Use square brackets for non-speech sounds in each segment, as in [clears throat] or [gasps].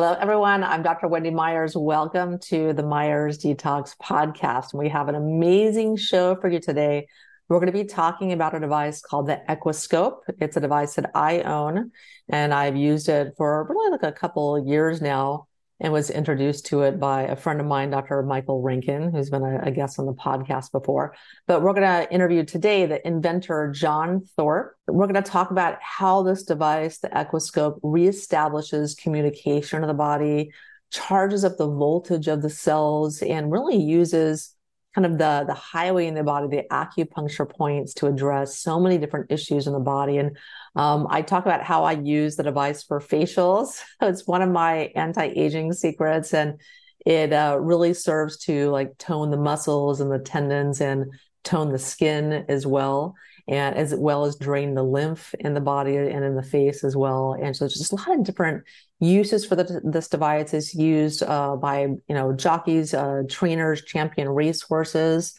Hello, everyone. I'm Dr. Wendy Myers. Welcome to the Myers Detox Podcast. We have an amazing show for you today. We're going to be talking about a device called the Equiscope. It's a device that I own, and I've used it for really like a couple years now and was introduced to it by a friend of mine, Dr. Michael Rankin, who's been a, a guest on the podcast before. But we're going to interview today the inventor, John Thorp. We're going to talk about how this device, the Equiscope, reestablishes communication of the body, charges up the voltage of the cells, and really uses kind of the the highway in the body, the acupuncture points to address so many different issues in the body. And um, I talk about how I use the device for facials. [laughs] It's one of my anti-aging secrets, and it uh, really serves to like tone the muscles and the tendons and tone the skin as well and as well as drain the lymph in the body and in the face as well. And so there's just a lot of different uses for the, this device is used uh, by you know jockeys, uh, trainers, champion racehorses,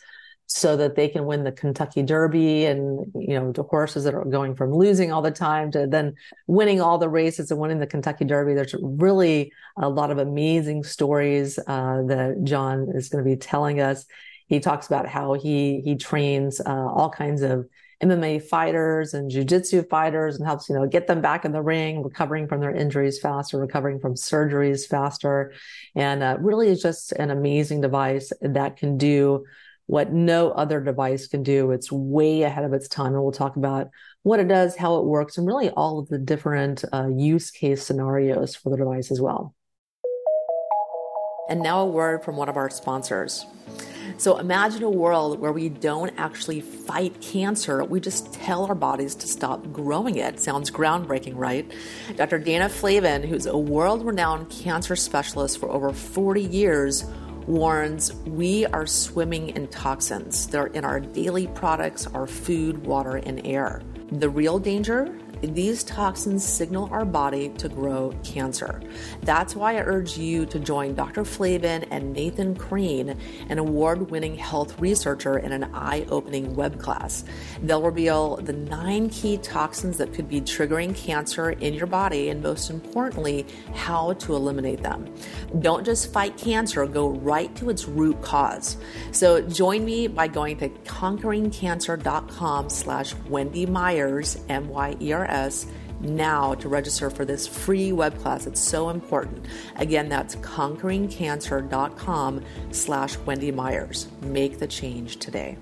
so that they can win the Kentucky Derby and you know the horses that are going from losing all the time to then winning all the races and winning the Kentucky Derby. There's really a lot of amazing stories uh, that John is going to be telling us. He talks about how he he trains uh, all kinds of MMA fighters and jujitsu fighters and helps, you know, get them back in the ring, recovering from their injuries faster, recovering from surgeries faster. And uh, really is just an amazing device that can do what no other device can do. It's way ahead of its time. And we'll talk about what it does, how it works, and really all of the different uh, use case scenarios for the device as well. And now a word from one of our sponsors. So imagine a world where we don't actually fight cancer, we just tell our bodies to stop growing it. Sounds groundbreaking, right? Dr. Dana Flavin, who's a world renowned cancer specialist for over 40 years, warns we are swimming in toxins. They're in our daily products, our food, water, and air. The real danger these toxins signal our body to grow cancer. That's why I urge you to join Dr. Flavin and Nathan Crane, an award winning health researcher, in an eye opening web class. They'll reveal the nine key toxins that could be triggering cancer in your body, and most importantly, how to eliminate them. Don't just fight cancer, go right to its root cause. So join me by going to conqueringcancer.com slash Wendy Myers, M Y E R us now to register for this free web class. It's so important. Again, that's conqueringcancer.com slash Wendy Myers. Make the change today.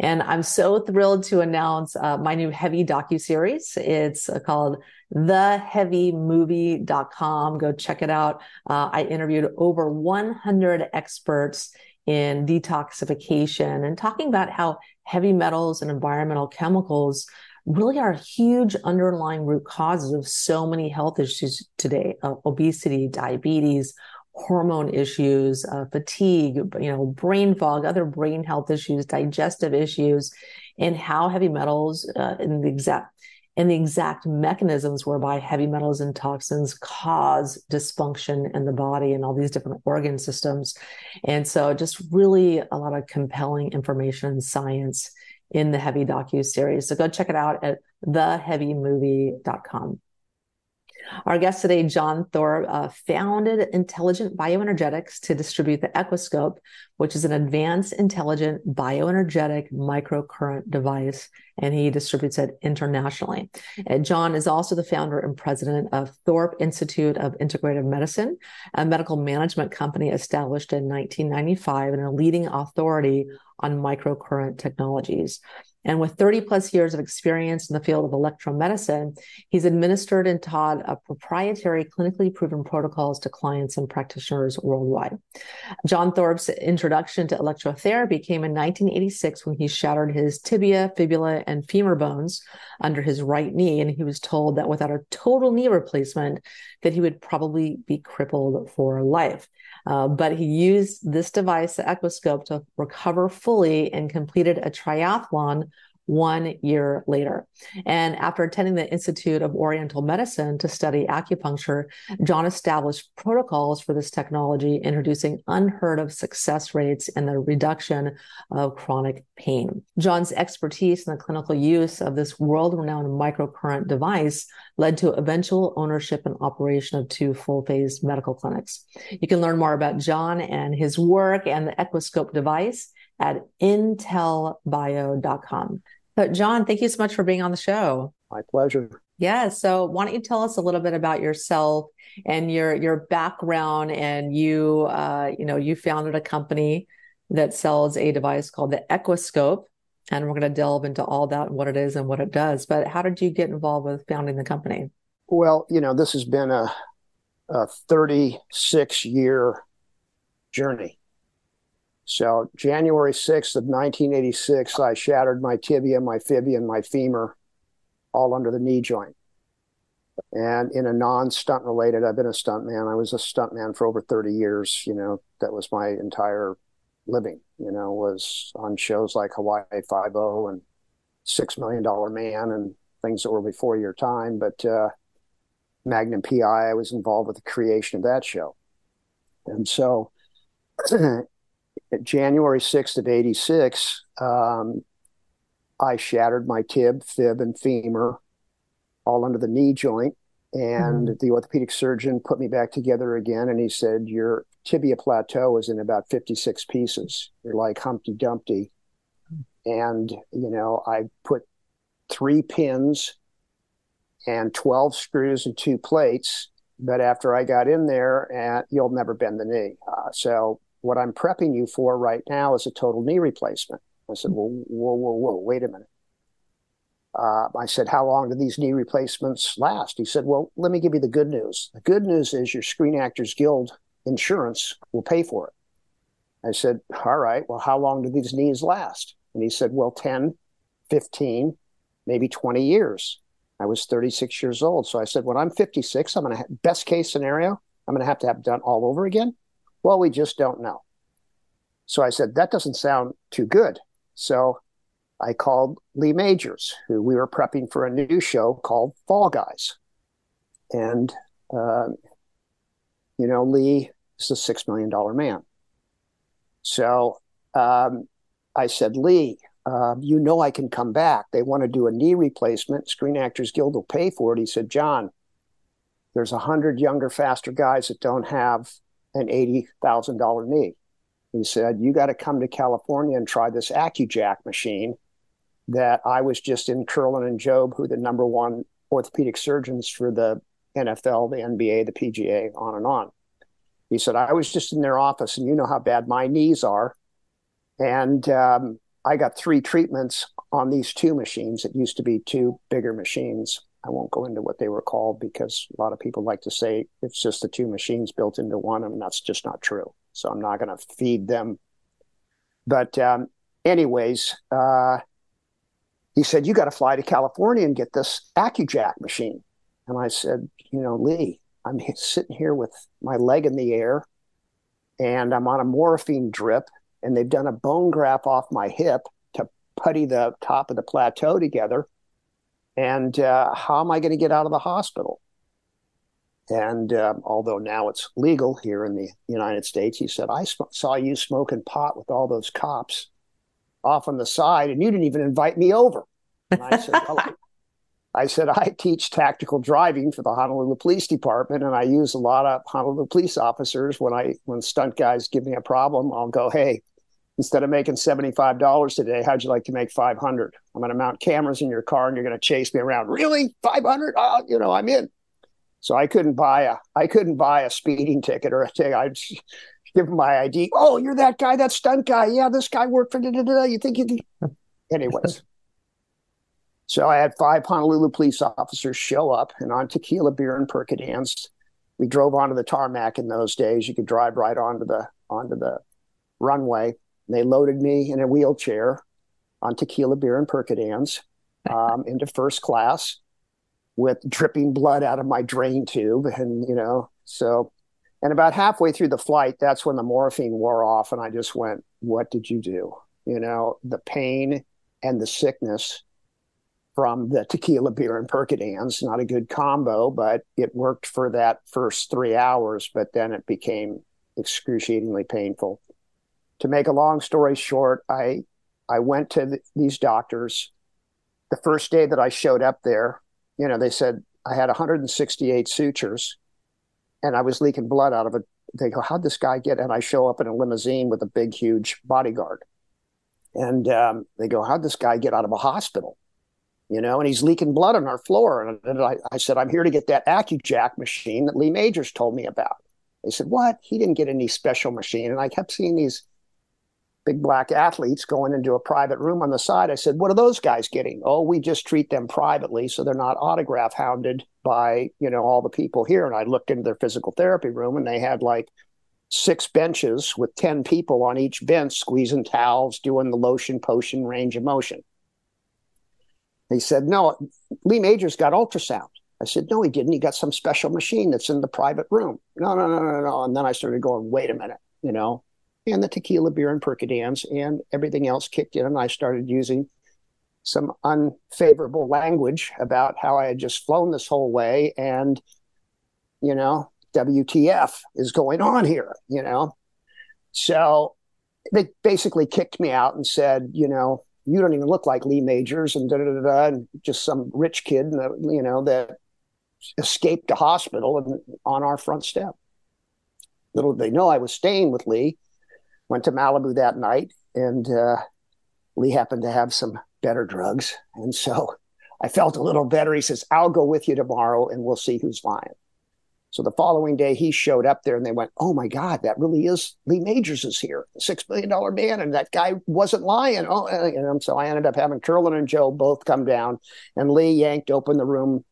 And I'm so thrilled to announce uh, my new heavy docu series. It's uh, called theheavymovie.com. Go check it out. Uh, I interviewed over 100 experts in detoxification and talking about how heavy metals and environmental chemicals really are huge underlying root causes of so many health issues today. Uh, obesity diabetes hormone issues uh, fatigue you know brain fog other brain health issues digestive issues and how heavy metals uh, in the exact and the exact mechanisms whereby heavy metals and toxins cause dysfunction in the body and all these different organ systems. And so just really a lot of compelling information and science in the heavy docu series. So go check it out at theheavymovie.com. Our guest today, John Thorp, uh, founded Intelligent Bioenergetics to distribute the Equiscope, which is an advanced intelligent bioenergetic microcurrent device, and he distributes it internationally. And John is also the founder and president of Thorp Institute of Integrative Medicine, a medical management company established in 1995 and a leading authority on microcurrent technologies. And with 30 plus years of experience in the field of electromedicine, he's administered and taught a proprietary clinically proven protocols to clients and practitioners worldwide. John Thorp's introduction to electrotherapy came in 1986 when he shattered his tibia, fibula, and femur bones under his right knee. And he was told that without a total knee replacement, that he would probably be crippled for life. Uh, but he used this device, the Equiscope, to recover fully and completed a triathlon one year later. And after attending the Institute of Oriental Medicine to study acupuncture, John established protocols for this technology, introducing unheard of success rates in the reduction of chronic pain. John's expertise in the clinical use of this world renowned microcurrent device led to eventual ownership and operation of two full phase medical clinics. You can learn more about John and his work and the Equiscope device at intelbio.com. But John, thank you so much for being on the show. My pleasure. Yeah. So why don't you tell us a little bit about yourself and your your background and you uh, you know, you founded a company that sells a device called the Equiscope. And we're going to delve into all that and what it is and what it does. But how did you get involved with founding the company? Well, you know, this has been a, a 36 year journey. So January 6th of 1986, I shattered my tibia, my fibia, and my femur all under the knee joint. And in a non-stunt related, I've been a stuntman. I was a stuntman for over 30 years. You know, that was my entire living, you know, was on shows like Hawaii Five-O and Six Million Dollar Man and things that were before your time. But uh, Magnum PI, I was involved with the creation of that show. And so [clears throat] January 6th of 86, um, I shattered my tib, fib, and femur all under the knee joint. And mm-hmm. the orthopedic surgeon put me back together again. And he said, Your tibia plateau is in about 56 pieces. You're like Humpty Dumpty. And, you know, I put three pins and 12 screws and two plates. But after I got in there, and you'll never bend the knee. Uh, so what I'm prepping you for right now is a total knee replacement. I said, well, whoa, whoa, whoa, wait a minute. Uh, I said, how long do these knee replacements last? He said, well, let me give you the good news. The good news is your Screen Actors Guild insurance will pay for it. I said, all right, well, how long do these knees last? And he said, well, 10, 15, maybe 20 years. I was 36 years old. So I said, when I'm 56, I'm going to, best case scenario, I'm going to have to have done all over again. Well, we just don't know. So I said, that doesn't sound too good. So I called Lee Majors, who we were prepping for a new show called Fall Guys. And, uh, you know, Lee is a $6 million man. So um, I said, Lee, uh, you know I can come back. They want to do a knee replacement. Screen Actors Guild will pay for it. He said, John, there's a hundred younger, faster guys that don't have an $80,000 knee. He said, You got to come to California and try this AccuJack machine that I was just in Kerlan and Jobe, who the number one orthopedic surgeons for the NFL, the NBA, the PGA, on and on. He said, I was just in their office, and you know how bad my knees are. And um, I got three treatments on these two machines. It used to be two bigger machines. I won't go into what they were called because a lot of people like to say it's just the two machines built into one, and that's just not true. So I'm not going to feed them. But, um, anyways, uh, he said, You got to fly to California and get this AccuJack machine. And I said, You know, Lee, I'm sitting here with my leg in the air and I'm on a morphine drip, and they've done a bone graft off my hip to putty the top of the plateau together and uh, how am I going to get out of the hospital? And uh, although now it's legal here in the United States, he said, I sm- saw you smoking pot with all those cops off on the side, and you didn't even invite me over. And I said, well, [laughs] I said, I teach tactical driving for the Honolulu Police Department, and I use a lot of Honolulu police officers. When I when stunt guys give me a problem, I'll go, "Hey, instead of making $75 today, how'd you like to make 500? I'm going to mount cameras in your car and you're going to chase me around. Really? 500? Oh, uh, you know, I'm in. So I couldn't buy a, I couldn't buy a speeding ticket or a ticket. I'd [laughs] give them my ID. Oh, you're that guy, that stunt guy. Yeah, this guy worked for, da, da, da. you think you can, [laughs] anyways. so I had five Honolulu police officers show up and on tequila, beer, and Percodans. We drove onto the tarmac in those days. You could drive right onto the, onto the runway and they loaded me in a wheelchair on tequila, beer, and Percodans [laughs] um, into first class with dripping blood out of my drain tube. And, you know, so, and about halfway through the flight, that's when the morphine wore off. And I just went, What did you do? You know, the pain and the sickness from the tequila, beer, and Percodans. Not a good combo, but it worked for that first three hours, but then it became excruciatingly painful. To make a long story short, I I went to the, these doctors. The first day that I showed up there, you know, they said I had 168 sutures and I was leaking blood out of it. They go, How'd this guy get? And I show up in a limousine with a big, huge bodyguard. And um, they go, How'd this guy get out of a hospital? You know, and he's leaking blood on our floor. And, and I, I said, I'm here to get that AccuJack machine that Lee Majors told me about. They said, What? He didn't get any special machine. And I kept seeing these big black athletes going into a private room on the side. I said, What are those guys getting? Oh, we just treat them privately so they're not autograph hounded by, you know, all the people here. And I looked into their physical therapy room and they had like six benches with 10 people on each bench squeezing towels, doing the lotion potion range of motion. He said, No, Lee Majors got ultrasound. I said, No, he didn't. He got some special machine that's in the private room. No, no, no, no, no. And then I started going, Wait a minute, you know, and the tequila, beer, and Percodans and everything else kicked in. And I started using some unfavorable language about how I had just flown this whole way and, you know, WTF is going on here, you know? So they basically kicked me out and said, you know, you don't even look like Lee Majors and da da da da, and just some rich kid, you know, that escaped a hospital and on our front step. Little did they know I was staying with Lee. Went to Malibu that night, and uh, Lee happened to have some better drugs, and so I felt a little better. He says, "I'll go with you tomorrow, and we'll see who's lying." So the following day, he showed up there and they went, Oh my God, that really is Lee Majors is here, a $6 million man. And that guy wasn't lying. Oh, and so I ended up having Kerlan and Jobe both come down and Lee yanked open the room.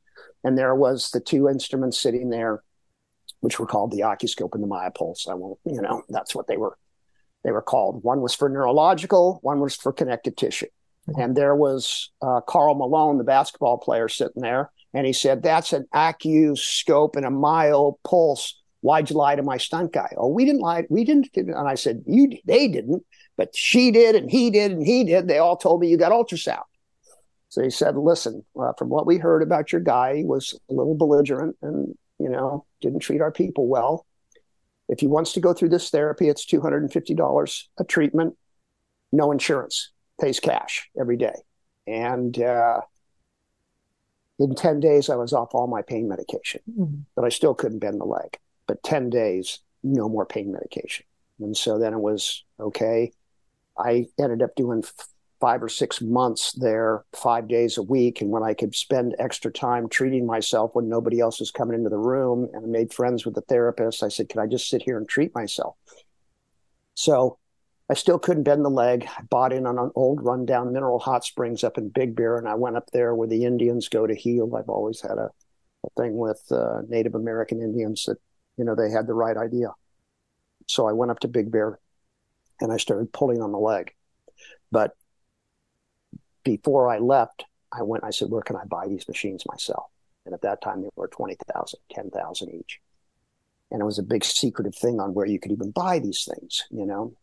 And there was the two instruments sitting there, which were called the Acuscope and the Myopulse. I won't, you know, that's what they were. They were called. One was for neurological, one was for connective tissue. And there was uh, Karl Malone, the basketball player, sitting there and he said, That's an Acuscope and a myo pulse. Why'd you lie to my stunt guy? Oh, we didn't lie. We didn't. And I said, You they didn't, but she did, and he did, and he did. They all told me you got ultrasound. So he said, Listen, uh, from what we heard about your guy, he was a little belligerent and, you know, didn't treat our people well. If he wants to go through this therapy, it's $250 a treatment, no insurance, pays cash every day. And uh, in 10 days, I was off all my pain medication, mm-hmm. but I still couldn't bend the leg. But 10 days, no more pain medication. And so then it was okay. I ended up doing five or six months there, five days a week. And when I could spend extra time treating myself when nobody else was coming into the room and I made friends with the therapist, I said, Can I just sit here and treat myself? So I still couldn't bend the leg. I bought in on an old rundown mineral hot springs up in Big Bear, and I went up there where the Indians go to heal. I've always had a, a thing with uh, Native American Indians that, you know, they had the right idea. So I went up to Big Bear and I started pulling on the leg. But before I left, I went, I said, where can I buy these machines myself? And at that time, they were 20,000, 10,000 each. And it was a big secretive thing on where you could even buy these things, you know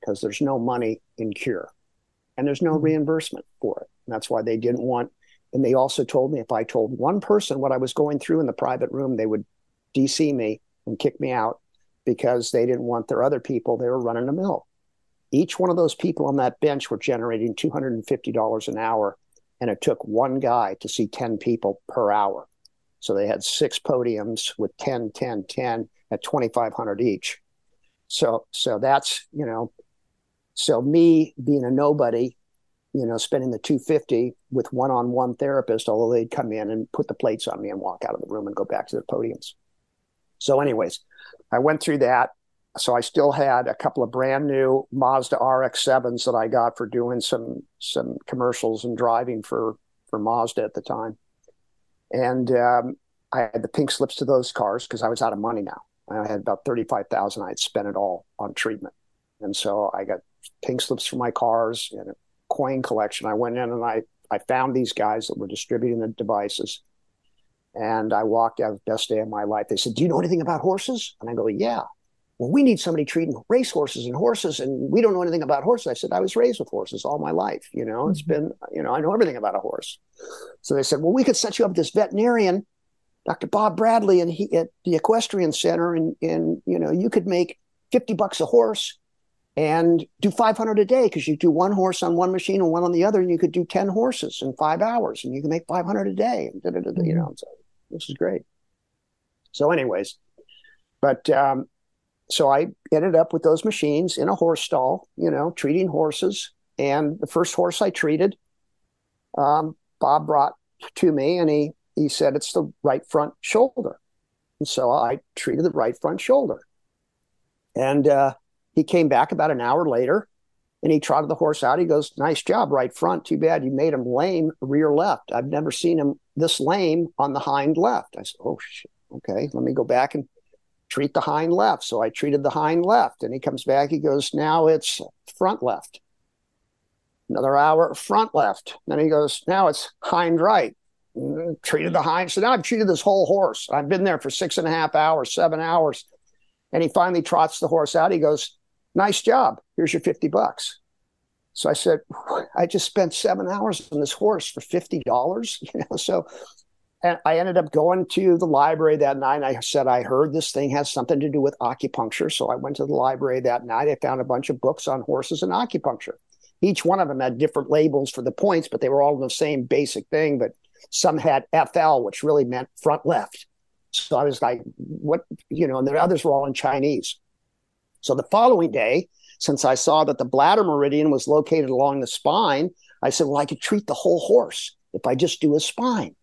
because there's no money in cure and there's no mm-hmm. reimbursement for it. And that's why they didn't want. And they also told me if I told one person what I was going through in the private room, they would DC me and kick me out because they didn't want their other people. They were running a mill. Each one of those people on that bench were generating $250 an hour. And it took one guy to see 10 people per hour. So they had six podiums with 10, 10, 10 at 2,500 each. So, so that's, you know, so me being a nobody, you know, spending the 250 with one-on-one therapist, although they'd come in and put the plates on me and walk out of the room and go back to the podiums. So anyways, I went through that. So I still had a couple of brand new Mazda RX-7s that I got for doing some some commercials and driving for for Mazda at the time. And um, I had the pink slips to those cars because I was out of money now. I had about 35,000. I had spent it all on treatment. And so I got pink slips for my cars and a coin collection. I went in and I, I found these guys that were distributing the devices. And I walked out best day of my life. They said, Do you know anything about horses? And I go, Yeah. Well, we need somebody treating racehorses and horses, and we don't know anything about horses. I said, I was raised with horses all my life. You know, it's mm-hmm. been, you know, I know everything about a horse. So they said, well, we could set you up this veterinarian, Dr. Bob Bradley, and he at the equestrian center, and and you know, you could make 50 bucks a horse and do 500 a day because you do one horse on one machine and one on the other, and you could do 10 horses in five hours, and you can make 500 a day. And you mm-hmm. know, so this is great. So, anyways, but um, so I ended up with those machines in a horse stall, you know, treating horses. And the first horse I treated, um, Bob brought to me, and he he said it's the right front shoulder, and so I treated the right front shoulder. And uh, he came back about an hour later, and he trotted the horse out. He goes, "Nice job, right front. Too bad you made him lame rear left. I've never seen him this lame on the hind left." I said, "Oh shit. Okay, let me go back and treat the hind left. So I treated the hind left. And he comes back, he goes, now it's front left. Another hour, front left. Then he goes, now it's hind right. Mm, treated the hind. So now I've treated this whole horse. I've been there for six and a half hours, seven hours. And he finally trots the horse out. He goes, nice job. Here's your 50 bucks. So I said, I just spent seven hours on this horse for $50. [laughs] You know, so and I ended up going to the library that night. I said, I heard this thing has something to do with acupuncture. So I went to the library that night. I found a bunch of books on horses and acupuncture. Each one of them had different labels for the points, but they were all the same basic thing. But some had FL, which really meant front left. So I was like, what, you know, and the others were all in Chinese. So the following day, since I saw that the bladder meridian was located along the spine, I said, well, I could treat the whole horse if I just do a spine.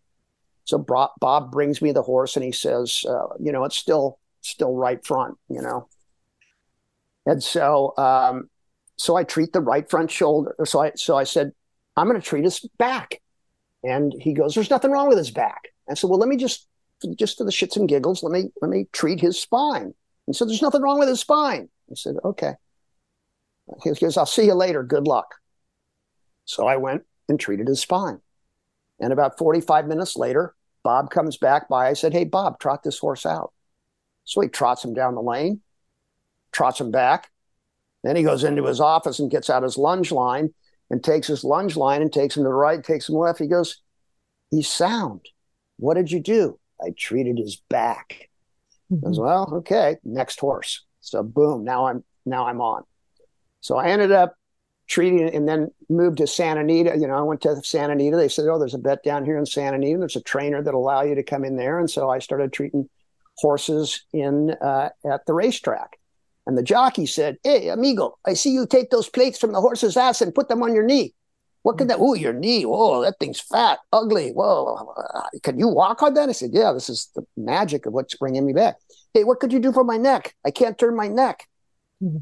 So Bob brings me the horse and he says, uh, you know, it's still still right front, you know. And so um, so I treat the right front shoulder. So I so I said, I'm going to treat his back. And he goes, there's nothing wrong with his back. I said, well, let me just just for the shits and giggles, let me let me treat his spine. And so there's nothing wrong with his spine. I said, okay. He goes, I'll see you later. Good luck. So I went and treated his spine. And about 45 minutes later, Bob comes back by. I said, Hey, Bob, trot this horse out. So he trots him down the lane, trots him back. Then he goes into his office and gets out his lunge line and takes his lunge line and takes him to the right, takes him left. He goes, He's sound. What did you do? I treated his back. Mm-hmm. Goes, well, okay, next horse. So boom, now I'm now I'm on. So I ended up treating and then moved to Santa Anita. You know, I went to Santa Anita. They said, "Oh, there's a vet down here in Santa Anita. There's a trainer that allow you to come in there." And so I started treating horses in uh, at the racetrack. And the jockey said, "Hey, amigo, I see you take those plates from the horse's ass and put them on your knee. What could that? Oh, your knee. Whoa, that thing's fat, ugly. Whoa, can you walk on that?" I said, "Yeah, this is the magic of what's bringing me back." Hey, what could you do for my neck? I can't turn my neck.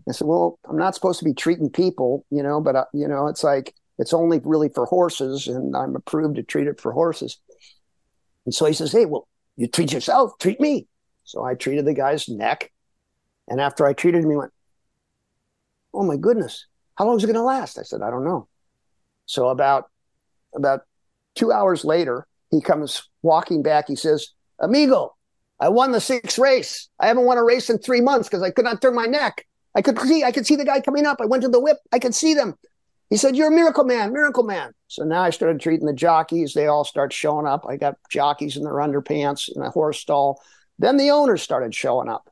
I said, well, I'm not supposed to be treating people, you know, but, uh, you know, it's like, it's only really for horses and I'm approved to treat it for horses. And so he says, hey, well, you treat yourself, treat me. So I treated the guy's neck. And after I treated him, he went, oh my goodness, how long is it going to last? I said, I don't know. So about, about two hours later, he comes walking back. He says, amigo, I won the sixth race. I haven't won a race in three months because I could not turn my neck. I could see, I could see the guy coming up. I went to the whip. I could see them. He said, You're a miracle man, miracle man. So now I started treating the jockeys. They all start showing up. I got jockeys in their underpants in a horse stall. Then the owners started showing up.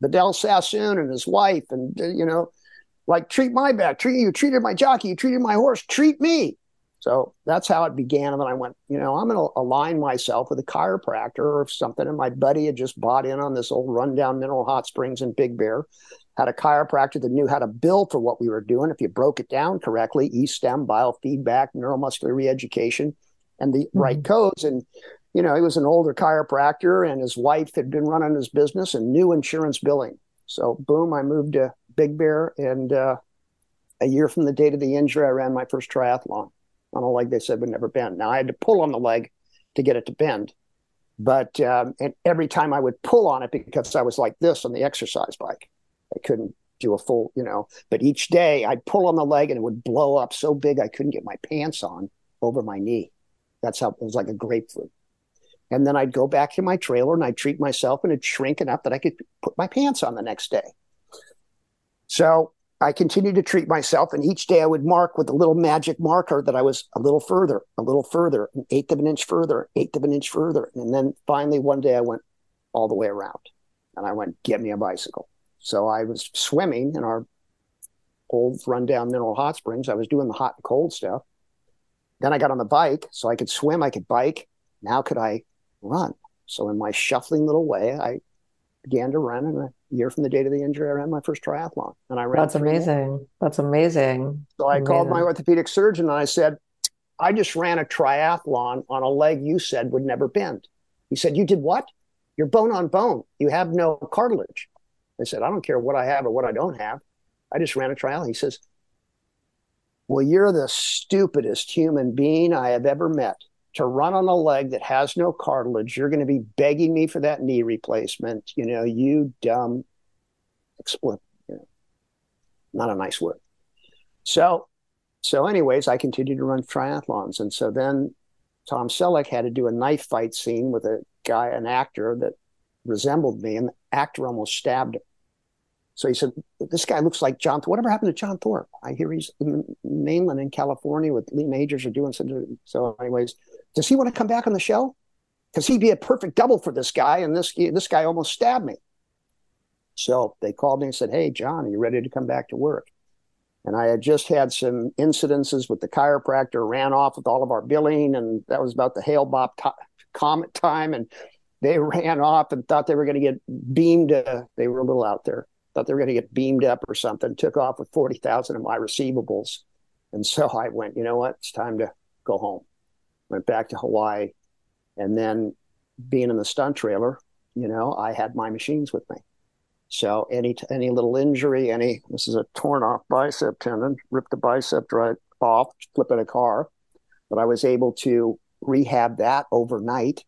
Vidal Sassoon and his wife, and uh, you know, like treat my back, treat you treated my jockey, you treated my horse, treat me. So that's how it began. And then I went, you know, I'm going to align myself with a chiropractor or something. And my buddy had just bought in on this old rundown mineral hot springs in Big Bear had a chiropractor that knew how to bill for what we were doing. If you broke it down correctly, E-stim, biofeedback, neuromuscular reeducation, and the mm-hmm. right codes. And, you know, he was an older chiropractor and his wife had been running his business and knew insurance billing. So, boom, I moved to Big Bear. And uh, a year from the date of the injury, I ran my first triathlon on a leg they said would never bend. Now, I had to pull on the leg to get it to bend. But um, and every time I would pull on it because I was like this on the exercise bike, I couldn't do a full, you know, but each day I'd pull on the leg and it would blow up so big I couldn't get my pants on over my knee. That's how it was like a grapefruit. And then I'd go back to my trailer and I'd treat myself and it'd shrink enough that I could put my pants on the next day. So I continued to treat myself, and each day I would mark with a little magic marker that I was a little further, a little further, an eighth of an inch further, eighth of an inch further. And then finally, one day I went all the way around and I went, Get me a bicycle. So I was swimming in our old rundown mineral hot springs. I was doing the hot and cold stuff. Then I got on the bike so I could swim, I could bike. Now could I run? So in my shuffling little way, I began to run. And a year from the date of the injury, I ran my first triathlon. And I ran. That's amazing. That's amazing. So I amazing. called my orthopedic surgeon and I said, I just ran a triathlon on a leg you said would never bend. He said, You did what? You're bone on bone. You have no cartilage. I said, I don't care what I have or what I don't have. I just ran a trial. He says, Well, you're the stupidest human being I have ever met. To run on a leg that has no cartilage, you're going to be begging me for that knee replacement. You know, you dumb expl you know, not a nice word. So, so anyways, I continued to run triathlons. And so then Tom Selleck had to do a knife fight scene with a guy, an actor that resembled me, and the actor almost stabbed him. So he said, This guy looks like John. Whatever happened to John Thorp? I hear he's in mainland in California with Lee Majors or doing something. So, anyways, does he want to come back on the show? Because he'd be a perfect double for this guy, and this this guy almost stabbed me. So they called me and said, Hey, John, are you ready to come back to work? And I had just had some incidences with the chiropractor, ran off with all of our billing, and that was about the Hale Bopp t- comet time. And they ran off and thought they were going to get beamed. Uh, they were a little out there, thought they were going to get beamed up or something. Took off with forty thousand of my receivables, and so I went. You know what? It's time to go home. Went back to Hawaii, and then being in the stunt trailer, you know, I had my machines with me. So any any little injury, any this is a torn off bicep tendon, ripped the bicep right off, flipping a car, but I was able to rehab that overnight,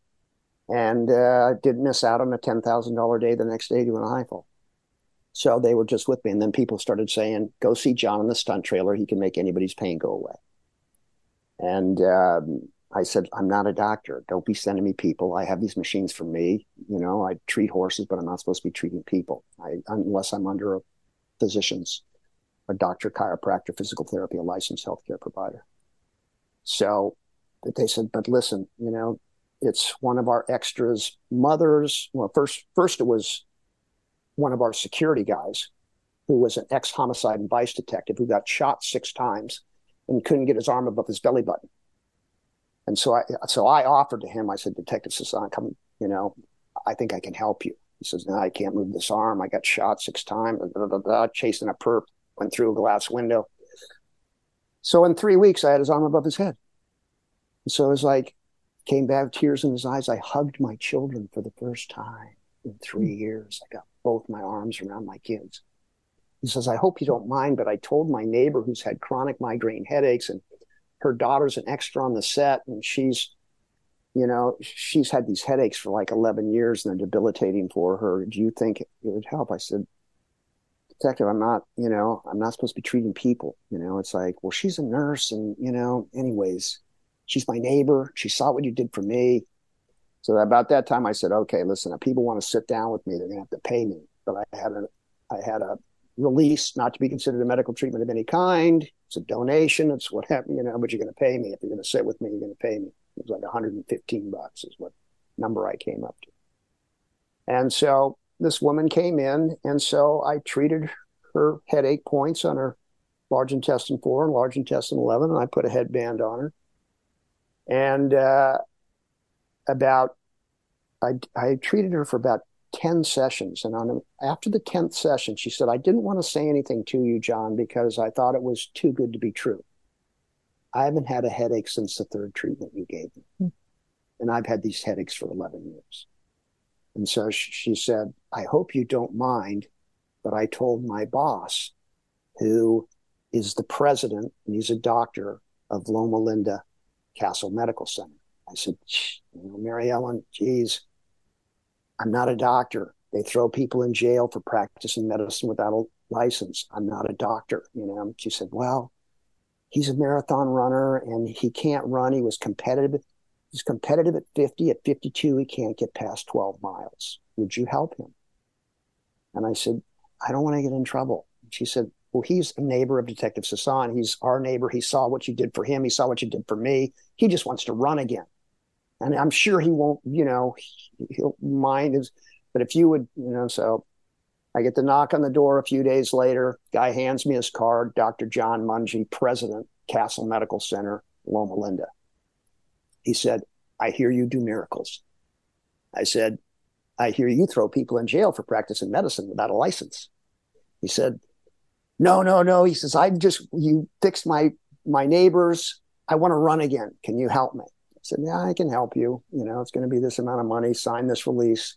and uh, didn't miss out on a ten thousand dollar day the next day doing a high fall. So they were just with me, and then people started saying, "Go see John in the stunt trailer. He can make anybody's pain go away." And um, I said, I'm not a doctor. Don't be sending me people. I have these machines for me. You know, I treat horses, but I'm not supposed to be treating people I, unless I'm under a physician's, a doctor, chiropractor, physical therapy, a licensed healthcare provider. So they said, but listen, you know, it's one of our extras' mothers. Well, first, first it was one of our security guys who was an ex homicide and vice detective who got shot six times and couldn't get his arm above his belly button. And so I, so I offered to him, I said, Detective Sasan, come, you know, I think I can help you. He says, no, I can't move this arm. I got shot six times, blah, blah, blah, chasing a perp, went through a glass window. So in three weeks, I had his arm above his head. And so it was like, came back, tears in his eyes. I hugged my children for the first time in three hmm. years. I got both my arms around my kids. He says, I hope you don't mind, but I told my neighbor who's had chronic migraine headaches and her daughter's an extra on the set and she's you know she's had these headaches for like 11 years and they're debilitating for her do you think it would help i said detective i'm not you know i'm not supposed to be treating people you know it's like well she's a nurse and you know anyways she's my neighbor she saw what you did for me so about that time i said okay listen if people want to sit down with me they're going to have to pay me but i had a i had a release not to be considered a medical treatment of any kind. It's a donation. It's what happened, you know, but you're going to pay me. If you're going to sit with me, you're going to pay me. It was like 115 bucks is what number I came up to. And so this woman came in, and so I treated her headache points on her large intestine four and large intestine 11, and I put a headband on her. And uh, about, I, I treated her for about 10 sessions. And on after the 10th session, she said, I didn't want to say anything to you, John, because I thought it was too good to be true. I haven't had a headache since the third treatment you gave me. Mm-hmm. And I've had these headaches for 11 years. And so she said, I hope you don't mind, but I told my boss, who is the president, and he's a doctor of Loma Linda Castle Medical Center. I said, you know, Mary Ellen, geez, I'm not a doctor. They throw people in jail for practicing medicine without a license. I'm not a doctor. You know, she said, well, he's a marathon runner and he can't run. He was competitive. He's competitive at 50. At 52, he can't get past 12 miles. Would you help him? And I said, I don't want to get in trouble. She said, Well, he's a neighbor of Detective Sasan. He's our neighbor. He saw what you did for him. He saw what you did for me. He just wants to run again. And I'm sure he won't, you know, he'll mind his, but if you would, you know, so I get the knock on the door a few days later. Guy hands me his card, Dr. John Mungie, president, Castle Medical Center, Loma Linda. He said, I hear you do miracles. I said, I hear you throw people in jail for practicing medicine without a license. He said, No, no, no. He says, I just, you fixed my, my neighbors. I want to run again. Can you help me? I said, Yeah, I can help you. You know, it's going to be this amount of money. Sign this release.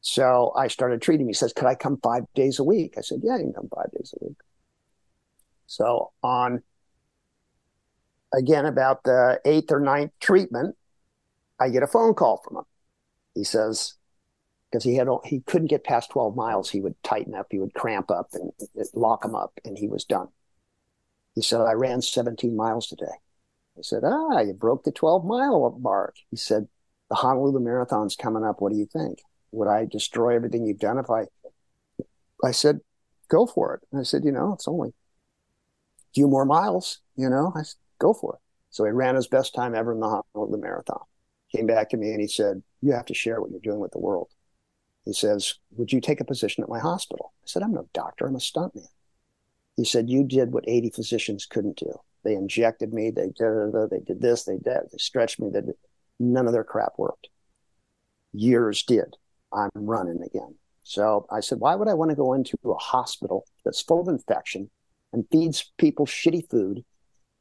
So I started treating him. He says, Could I come five days a week? I said, Yeah, you can come five days a week. So on again about the eighth or ninth treatment, I get a phone call from him. He says, because he had he couldn't get past 12 miles, he would tighten up, he would cramp up and lock him up, and he was done. He said, I ran 17 miles today. I said, Ah, you broke the 12 mile mark. He said, The Honolulu Marathon's coming up. What do you think? would I destroy everything you've done if I? I said, go for it. And I said, you know, it's only a few more miles. You know, I said, go for it. So he ran his best time ever in the honolulu marathon. Came back to me and he said, you have to share what you're doing with the world. He says, would you take a position at my hospital? I said, I'm no doctor. I'm a stuntman. He said, you did what 80 physicians couldn't do. They injected me. They did, they did this. They did. They stretched me. They did. None of their crap worked. Years did. I'm running again. So I said, why would I want to go into a hospital that's full of infection and feeds people shitty food?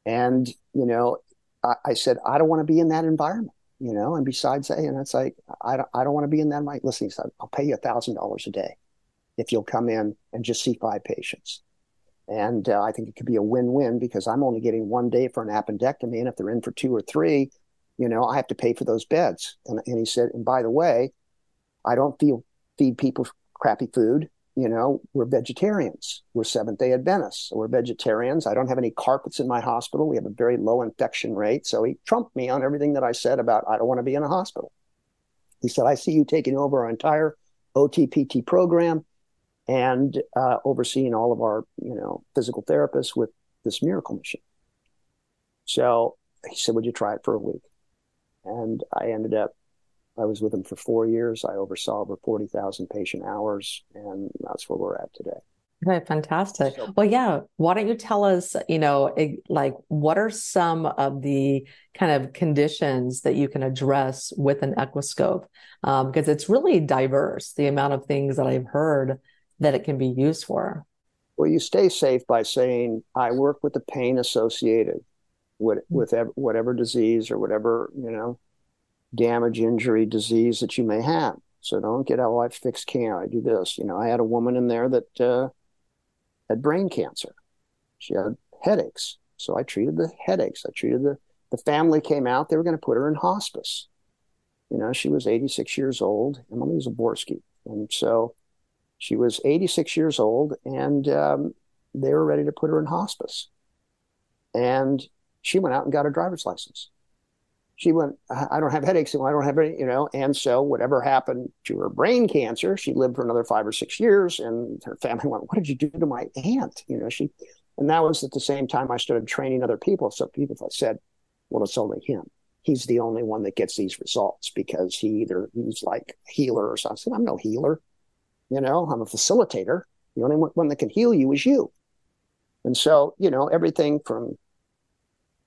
And, you know, I, I said, I don't want to be in that environment, you know, and besides, and it's like, I don't, I don't want to be in that. My listen, he said, I'll pay you a thousand dollars a day if you'll come in and just see five patients. And uh, I think it could be a win-win because I'm only getting one day for an appendectomy. And if they're in for two or three, you know, I have to pay for those beds. And, and he said, and by the way, I don't feel feed people crappy food. You know, we're vegetarians. We're Seventh day Adventists. We're vegetarians. I don't have any carpets in my hospital. We have a very low infection rate. So he trumped me on everything that I said about I don't want to be in a hospital. He said, I see you taking over our entire OTPT program and uh, overseeing all of our, you know, physical therapists with this miracle machine. So he said, Would you try it for a week? And I ended up I was with him for four years. I oversaw over 40,000 patient hours, and that's where we're at today. Okay, fantastic. So, well, yeah. Why don't you tell us, you know, like what are some of the kind of conditions that you can address with an Equiscope? Um, because it's really diverse, the amount of things that I've heard that it can be used for. Well, you stay safe by saying, I work with the pain associated with, mm. with whatever disease or whatever, you know, damage, injury, disease that you may have. So don't get, oh, I fix cancer. I do this. You know, I had a woman in there that uh, had brain cancer. She had headaches. So I treated the headaches. I treated the, the family came out. They were going to put her in hospice. You know, she was 86 years old. Emily Zaborski. And so she was 86 years old and um, they were ready to put her in hospice. And she went out and got her driver's license she went, I don't have headaches and I don't have any, you know, and so whatever happened to her brain cancer, she lived for another five or six years and her family [laughs] went, what did you do to my aunt? You know, she, and that was at the same time I started training other people. So people said, well, it's only him. He's the only one that gets these results because he either, he's like a healer or something. I said, I'm no healer. You know, I'm a facilitator. The only one that can heal you is you. And so, you know, everything from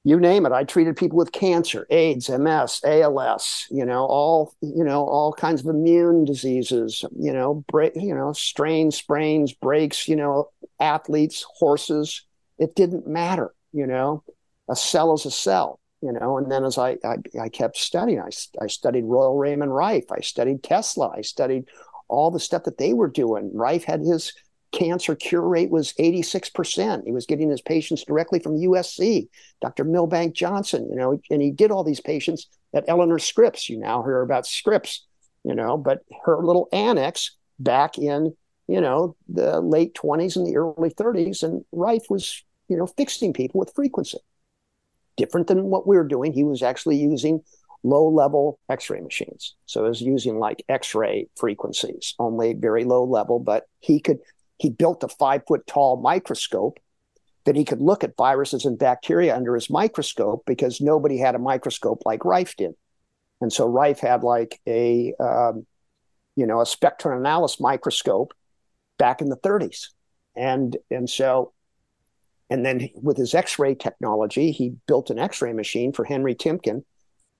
you name it. I treated people with cancer, AIDS, MS, ALS, you know, all, you know, all kinds of immune diseases, you know, break, you know, strains, sprains, breaks, you know, athletes, horses. It didn't matter, you know, a cell is a cell, you know, and then as I, I, I kept studying, I, I studied Royal Raymond Rife. I studied Tesla. I studied all the stuff that they were doing. Rife had his cancer cure rate was 86%. He was getting his patients directly from USC, Dr. Milbank Johnson, you know, and he did all these patients at Eleanor Scripps. You now hear about Scripps, you know, but her little annex back in, you know, the late 20s and the early 30s, and Rife was, you know, fixing people with frequency. Different than what we we're doing. He was actually using low level x ray machines. So he was using like x ray frequencies, only very low level, but he could he built a five foot tall microscope that he could look at viruses and bacteria under his microscope because nobody had a microscope like Rife did. And so Rife had like a, um, you know, a spectrum analysis microscope back in the 30s. And, and so, and then with his X-ray technology, he built an X-ray machine for Henry Timken,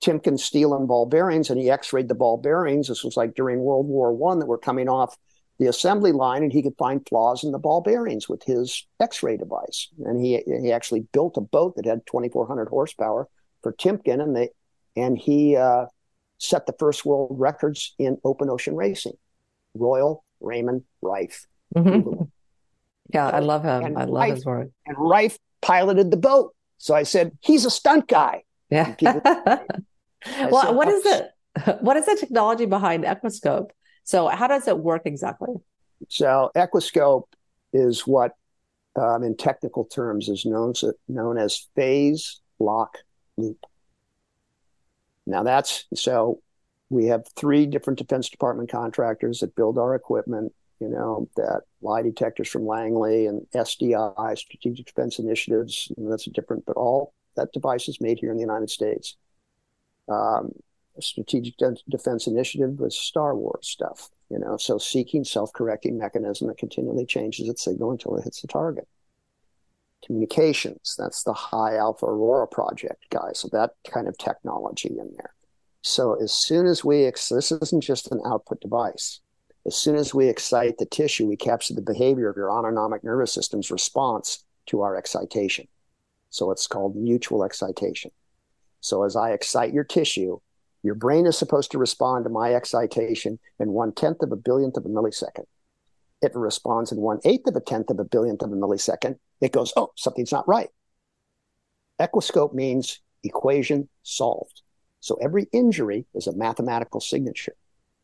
Timken steel and ball bearings, and he X-rayed the ball bearings. This was like during World War One that were coming off the assembly line, and he could find flaws in the ball bearings with his X-ray device. And he he actually built a boat that had 2,400 horsepower for Timken, and they and he uh, set the first world records in open ocean racing. Royal Raymond Rife. Mm-hmm. Yeah, I love him. And I love Rife, his work. And Rife piloted the boat, so I said he's a stunt guy. Yeah. [laughs] well, said, what is it? [laughs] What is the technology behind Equiscope? So, how does it work exactly? So, Equiscope is what, um, in technical terms, is known as, known as phase lock loop. Now, that's so we have three different Defense Department contractors that build our equipment. You know that lie detectors from Langley and SDI, Strategic Defense Initiatives. That's a different, but all that device is made here in the United States. Um, strategic de- defense initiative was Star Wars stuff, you know, so seeking self-correcting mechanism that continually changes its signal until it hits the target. Communications, that's the high alpha aurora project guys. So that kind of technology in there. So as soon as we, ex- this isn't just an output device. As soon as we excite the tissue, we capture the behavior of your autonomic nervous system's response to our excitation. So it's called mutual excitation. So as I excite your tissue, your brain is supposed to respond to my excitation in one tenth of a billionth of a millisecond. If it responds in one eighth of a tenth of a billionth of a millisecond, it goes, oh, something's not right. Equiscope means equation solved. So every injury is a mathematical signature.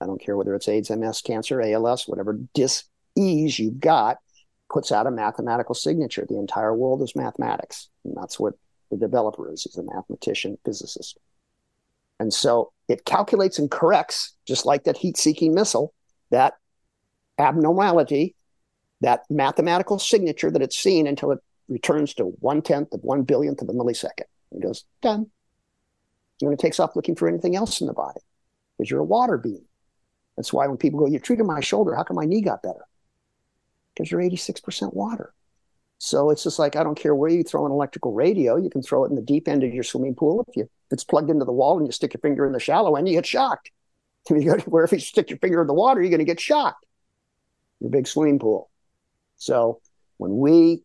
I don't care whether it's AIDS, MS, cancer, ALS, whatever dis-ease you've got, puts out a mathematical signature. The entire world is mathematics. And that's what the developer is. He's a mathematician, physicist. And so it calculates and corrects, just like that heat seeking missile, that abnormality, that mathematical signature that it's seen until it returns to one tenth of one billionth of a millisecond. It goes, done. And it takes off looking for anything else in the body because you're a water being. That's why when people go, You treated my shoulder, how come my knee got better? Because you're 86% water. So it's just like I don't care where you throw an electrical radio, you can throw it in the deep end of your swimming pool. If you if it's plugged into the wall and you stick your finger in the shallow end, you get shocked. [laughs] If you go to, where if you stick your finger in the water, you're going to get shocked. Your big swimming pool. So when we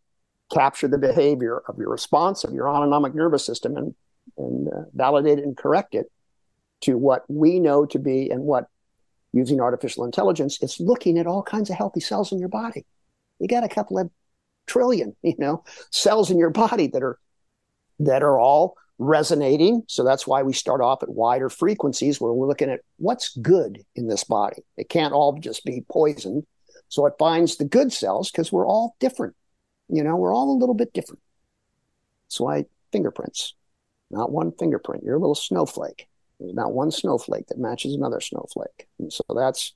capture the behavior of your response of your autonomic nervous system and and uh, validate it and correct it to what we know to be and what using artificial intelligence, it's looking at all kinds of healthy cells in your body. You got a couple of trillion, you know, cells in your body that are that are all resonating. So that's why we start off at wider frequencies where we're looking at what's good in this body. It can't all just be poison. So it finds the good cells because we're all different. You know, we're all a little bit different. That's why fingerprints, not one fingerprint. You're a little snowflake. There's not one snowflake that matches another snowflake. And so that's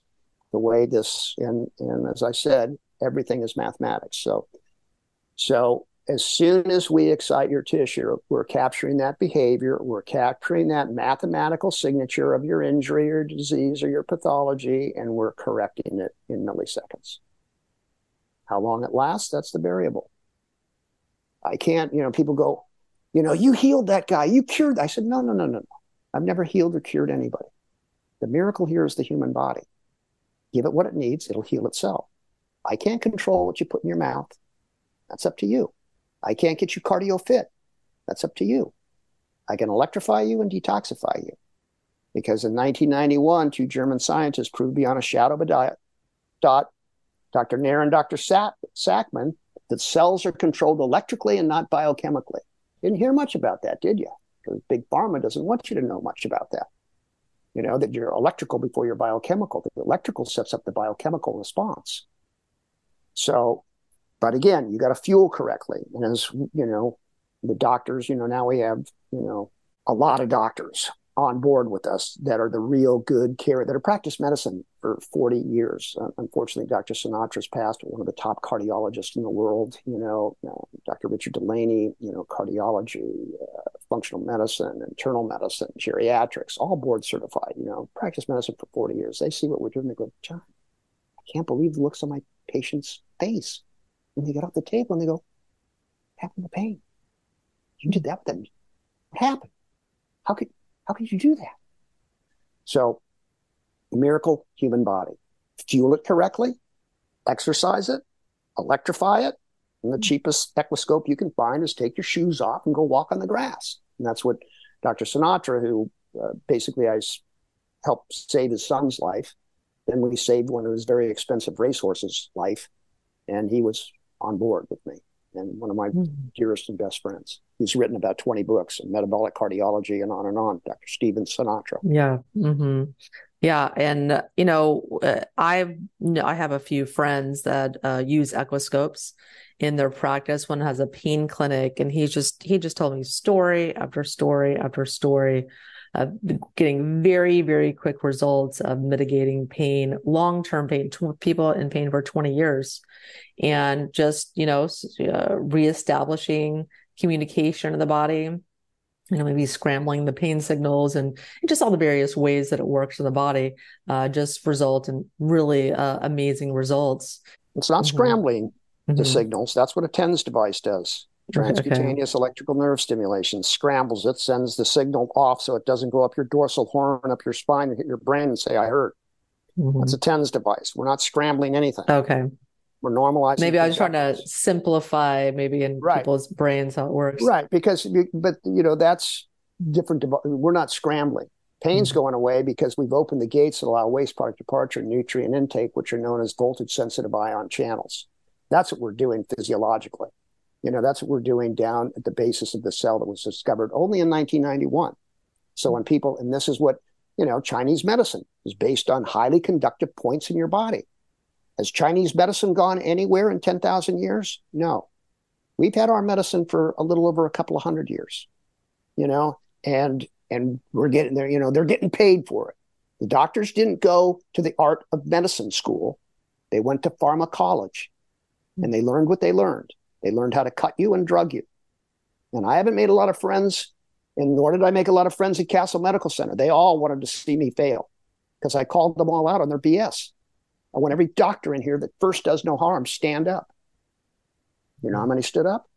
the way this, and, and as I said, everything is mathematics. So so as soon as we excite your tissue, we're capturing that behavior, we're capturing that mathematical signature of your injury or disease or your pathology, and we're correcting it in milliseconds. How long it lasts, that's the variable. I can't, you know, people go, you know, you healed that guy, you cured. I said, no, no, no, no, no. I've never healed or cured anybody. The miracle here is the human body. Give it what it needs, it'll heal itself. I can't control what you put in your mouth. That's up to you. I can't get you cardio fit. That's up to you. I can electrify you and detoxify you. Because in 1991, two German scientists proved beyond a shadow of a dot, Dr. Neher and Dr. Sakmann, that cells are controlled electrically and not biochemically. Didn't hear much about that, did you? Because Big Pharma doesn't want you to know much about that. You know, that you're electrical before you're biochemical. The electrical sets up the biochemical response. So but again, you got to fuel correctly. And as you know, the doctors, you know, now we have, you know, a lot of doctors. on board with us that are the real good care that have practiced medicine for 40 years. Uh, unfortunately, Dr. Sinatra's passed, one of the top cardiologists in the world, you know, uh, Dr. Richard Delaney, you know, cardiology, uh, functional medicine, internal medicine, geriatrics, all board certified, you know, practice medicine for 40 years. They see what we're doing. They go, John, I can't believe the looks on my patient's face. When they get off the table and they go, what happened to pain. You did that with them. What happened? How could how could you do that? So, miracle human body. Fuel it correctly, exercise it, electrify it. And the cheapest equiscope you can find is take your shoes off and go walk on the grass. And that's what Dr. Sinatra, who uh, basically I helped save his son's life, then we saved one of his very expensive racehorses' life, and he was on board with me and one of my mm-hmm. dearest and best friends. He's written about 20 books on metabolic cardiology and on and on, Dr. Steven Sinatra. Yeah. Mm-hmm. Yeah. And, uh, you know, uh, I I have a few friends that uh, use equiscopes in their practice. One has a pain clinic and he's just, he just told me story after story after story of getting very, very quick results of mitigating pain, long term pain, people in pain for 20 years, and just, you know, uh, reestablishing communication in the body, you know, maybe scrambling the pain signals and, and, just all the various ways that it works in the body uh, just result in really uh, amazing results. It's not mm-hmm. scrambling the mm-hmm. signals. That's what a TENS device does. Transcutaneous okay. electrical nerve stimulation scrambles it, sends the signal off so it doesn't go up your dorsal horn, up your spine, and hit your brain and say, I hurt. Mm-hmm. That's a TENS device. We're not scrambling anything. Okay. We're normalizing. Maybe I was trying to simplify, maybe in right. people's brains how it works. Right, because but you know that's different. We're not scrambling. Pain's mm-hmm. going away because we've opened the gates that allow waste product departure, and nutrient intake, which are known as voltage sensitive ion channels. That's what we're doing physiologically. You know, that's what we're doing down at the basis of the cell that was discovered only in 1991. So when people, and this is what, you know, Chinese medicine is based on highly conductive points in your body. Has Chinese medicine gone anywhere in 10,000 years? No. We've had our medicine for a little over a couple of hundred years, you know, and and we're getting there, you know, they're getting paid for it. The doctors didn't go to the art of medicine school. They went to pharma college and they learned what they learned. They learned how to cut you and drug you. And I haven't made a lot of friends, and nor did I make a lot of friends at Castle Medical Center. They all wanted to see me fail because I called them all out on their BS. I want every doctor in here that first does no harm stand up. You know how many stood up?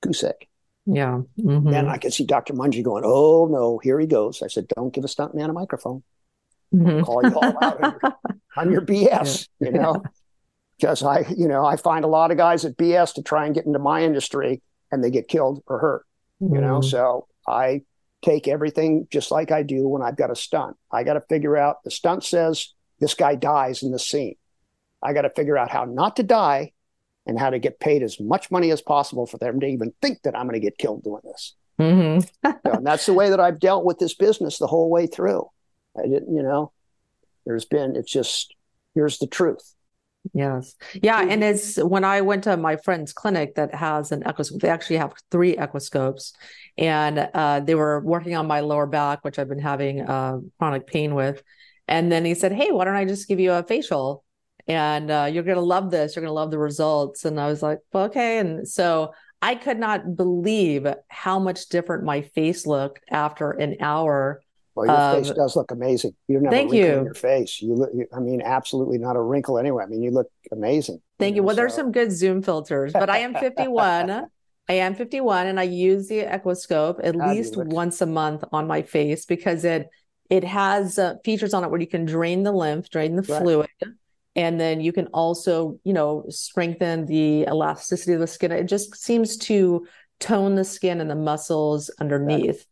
Goose egg. Yeah. Mm-hmm. And I could see Dr. Mungie going, Oh no, here he goes. I said, Don't give a stunt man a microphone. Mm-hmm. call you all out on your, on your BS, [laughs] yeah. you know [laughs] because I, you know, I find a lot of guys at BS to try and get into my industry and they get killed or hurt, you know. Mm. So I take everything just like I do when I've got a stunt. I got to figure out the stunt says this guy dies in the scene. I got to figure out how not to die and how to get paid as much money as possible for them to even think that I'm going to get killed doing this. Mm-hmm. and that's the way that I've dealt with this business the whole way through. I didn't, you know, there's been, it's just, here's the truth. Yes. Yeah. And it's when I went to my friend's clinic that has an equiscope, they actually have three equiscopes and uh, they were working on my lower back, which I've been having uh, chronic pain with. And then he said, Hey, why don't I just give you a facial? And uh, you're going to love this. You're going to love the results. And I was like, well, okay. And so I could not believe how much different my face looked after an hour well, your um, face does look amazing. You don't have thank a wrinkle you. in your face. You look, I mean, absolutely not a wrinkle anyway. I mean, you look amazing. Thank you. Know, well, so. there's some good Zoom filters, but I am 51. [laughs] I am 51 and I use the Equiscope at How least once a month on my face because it it has uh, features on it where you can drain the lymph, drain the right. fluid, and then you can also, you know, strengthen the elasticity of the skin. It just seems to tone the skin and the muscles underneath. Right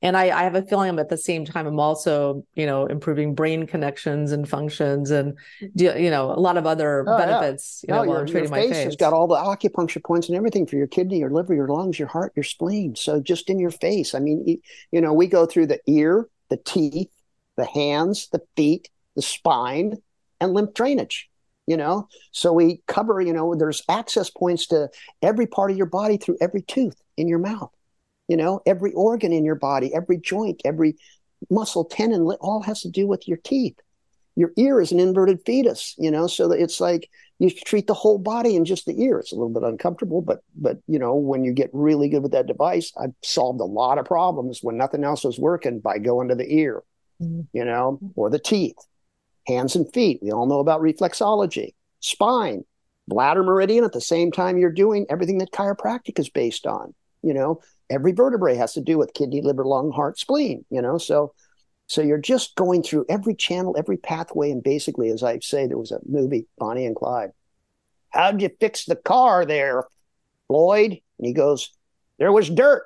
and I, I, have a feeling I'm at the same time I'm also you know improving brain connections and functions and you know a lot of other oh, benefits. Yeah. You know, no, while your, I'm treating your face, my face has got all the acupuncture points and everything for your kidney, your liver, your lungs, your heart, your spleen. So just in your face. I mean, you know, we go through the ear, the teeth, the hands, the feet, the spine, and lymph drainage. You know, so we cover. You know, there's access points to every part of your body through every tooth in your mouth. You know, every organ in your body, every joint, every muscle, tendon, all has to do with your teeth. Your ear is an inverted fetus, you know, so that it's like you treat the whole body and just the ear. It's a little bit uncomfortable, but but you know, when you get really good with that device, I've solved a lot of problems when nothing else was working by going to the ear, mm-hmm. you know, or the teeth, hands and feet. We all know about reflexology, spine, bladder meridian at the same time you're doing everything that chiropractic is based on. You know, every vertebrae has to do with kidney, liver, lung, heart, spleen, you know, so so you're just going through every channel, every pathway, and basically, as I say, there was a movie, Bonnie and Clyde. How'd you fix the car there, Floyd? And he goes, There was dirt.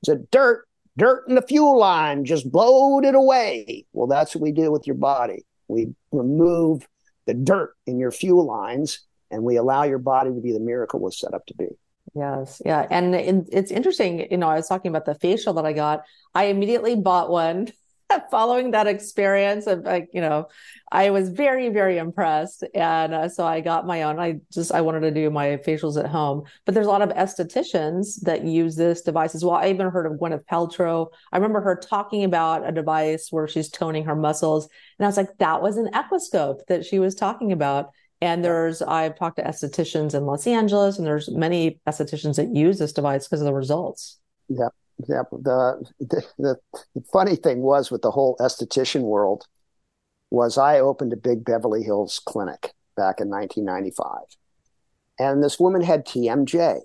He said, Dirt, dirt in the fuel line, just blowed it away. Well, that's what we do with your body. We remove the dirt in your fuel lines and we allow your body to be the miracle was set up to be. Yes. Yeah. And it's interesting. You know, I was talking about the facial that I got. I immediately bought one [laughs] following that experience of like you know i was very very impressed and uh, so i got my own i just i wanted to do my facials at home but there's a lot of estheticians that use this device as well i even heard of gwyneth paltrow i remember her talking about a device where she's toning her muscles and i was like that was an equiscope that she was talking about and there's i've talked to estheticians in los angeles and there's many estheticians that use this device because of the results. Yeah yeah, the, the, the funny thing was with the whole esthetician world was I opened a big Beverly Hills clinic back in 1995, and this woman had TMJ,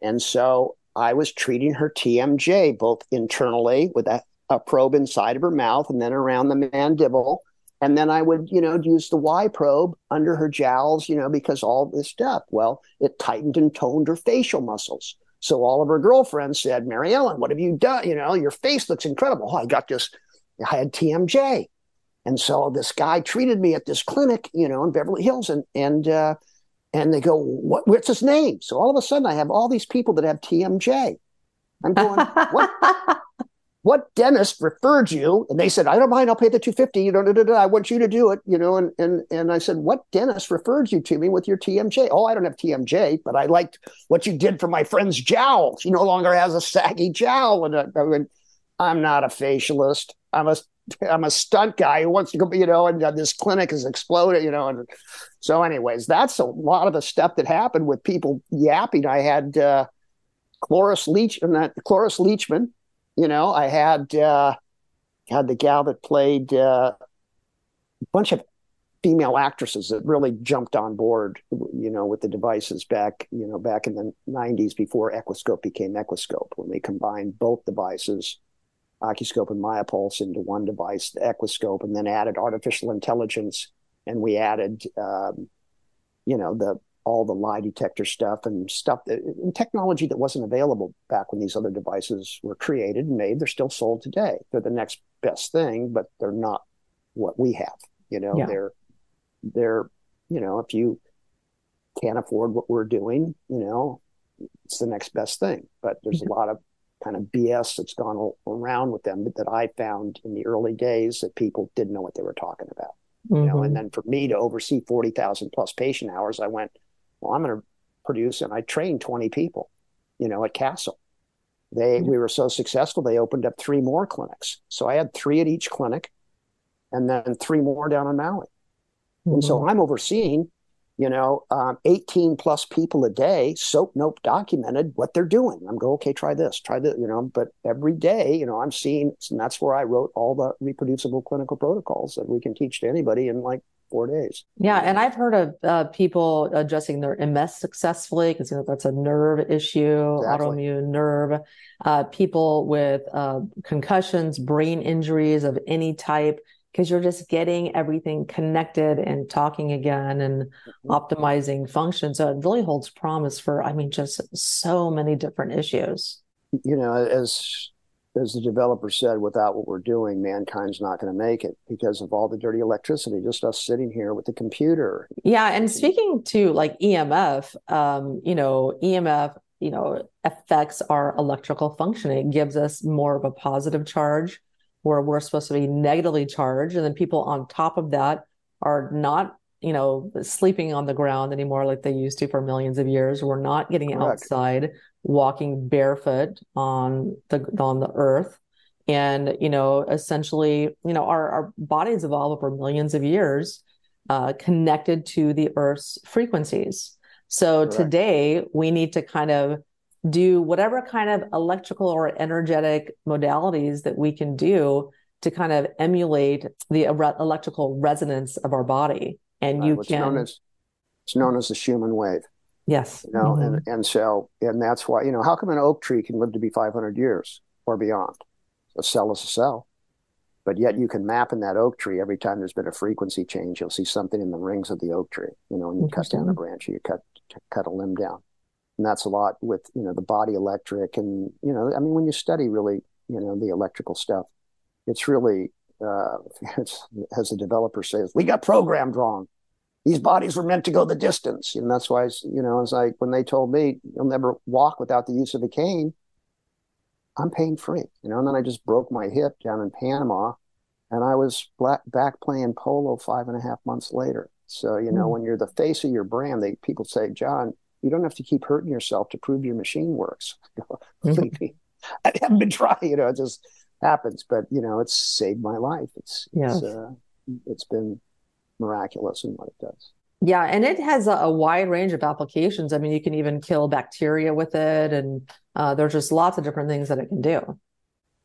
and so I was treating her TMJ both internally with a, a probe inside of her mouth and then around the mandible, and then I would you know use the Y probe under her jowls, you know, because all this stuff. Well, it tightened and toned her facial muscles. So all of her girlfriends said, Mary Ellen, what have you done? You know, your face looks incredible. Oh, I got this, I had TMJ. And so this guy treated me at this clinic, you know, in Beverly Hills, and and uh, and they go, what, what's his name? So all of a sudden, I have all these people that have TMJ. I'm going, what? [laughs] what dentist referred you? And they said, I don't mind, I'll pay the 250. You know, I want you to do it, you know. And and and I said, What dentist referred you to me with your TMJ? Oh, I don't have TMJ, but I liked what you did for my friend's jowl. She no longer has a saggy jowl. And I went, I'm not a facialist. I'm a I'm a stunt guy who wants to go, you know, and this clinic has exploded, you know. And so, anyways, that's a lot of the stuff that happened with people yapping. I had uh, Cloris Leach and that Cloris Leachman you know, I had uh, had the gal that played uh, a bunch of female actresses that really jumped on board, you know, with the devices back, you know, back in the 90s before Equiscope became Equiscope, when they combined both devices, Acuscope and MyoPulse, into one device, the Equiscope, and then added artificial intelligence. And we added, um, you know, the all the lie detector stuff and stuff that, and technology that wasn't available back when these other devices were created and made. They're still sold today. They're the next best thing, but they're not what we have. You know, yeah. they're they're you know if you can't afford what we're doing, you know, it's the next best thing. But there's mm-hmm. a lot of kind of BS that's gone around with them that I found in the early days that people didn't know what they were talking about. Mm-hmm. You know, and mm-hmm. then for me to oversee forty thousand plus patient hours, I went, well, I'm going to produce, and I trained 20 people, you know, at Castle. They, mm-hmm. we were so successful, they opened up three more clinics. So I had three at each clinic and then three more down in Maui. Mm-hmm. And so mm-hmm. I'm overseeing, you know, um, 18 plus people a day, SOAP note documented what they're doing. I'm going, okay, try this, try this, you know, but every day, you know, I'm seeing, and that's where I wrote all the reproducible clinical protocols that we can teach to anybody in like four days. Yeah, and I've heard of uh, people adjusting their MS successfully because you know that's a nerve issue, exactly. autoimmune nerve. Uh, people with uh, concussions, brain injuries of any type, because you're just getting everything connected and talking again and mm-hmm. optimizing function. So it really holds promise for, I mean, just so many different issues. You know, as as the developer said, without what we're doing, mankind's not going to make it because of all the dirty electricity, just us sitting here with the computer. Yeah. And speaking to like EMF, um, you know, EMF, you know, affects our electrical functioning, it gives us more of a positive charge where we're supposed to be negatively charged. And then people on top of that are not you know, sleeping on the ground anymore like they used to for millions of years. We're not getting Correct. outside. Walking barefoot on the on the earth. And you know essentially you know our, our bodies evolve over millions of years uh, connected to the earth's frequencies. So Correct. today we need to kind of do whatever kind of electrical or energetic modalities that we can do to kind of emulate the electrical resonance of our body. And right, you can known as, it's known as the Schumann wave yes. You know mm-hmm. and and so and that's why you know how come an oak tree can live to be 500 years or beyond? A cell is a cell. But yet you can map in that oak tree every time there's been a frequency change you'll see something in the rings of the oak tree you know when you cut down a branch you cut cut a limb down. And that's a lot with you know the body electric and you know i mean when you study really you know the electrical stuff it's really uh, [laughs] it's, as the developer says we got programmed wrong these bodies were meant to go the distance and that's why you know it's like when they told me you'll never walk without the use of a cane i'm pain free you know and then i just broke my hip down in panama and i was black, back playing polo five and a half months later so you know mm. when you're the face of your brand they people say john you don't have to keep hurting yourself to prove your machine works. [laughs] [laughs] mm-hmm. I haven't been trying, you know, it just happens. But you know, it's saved my life. It's yes. it's, uh, it's been miraculous in what it does. Yeah, and it has a, a, wide range of applications. I mean, you can even kill bacteria with it, and uh, there's just lots of different things that it can do.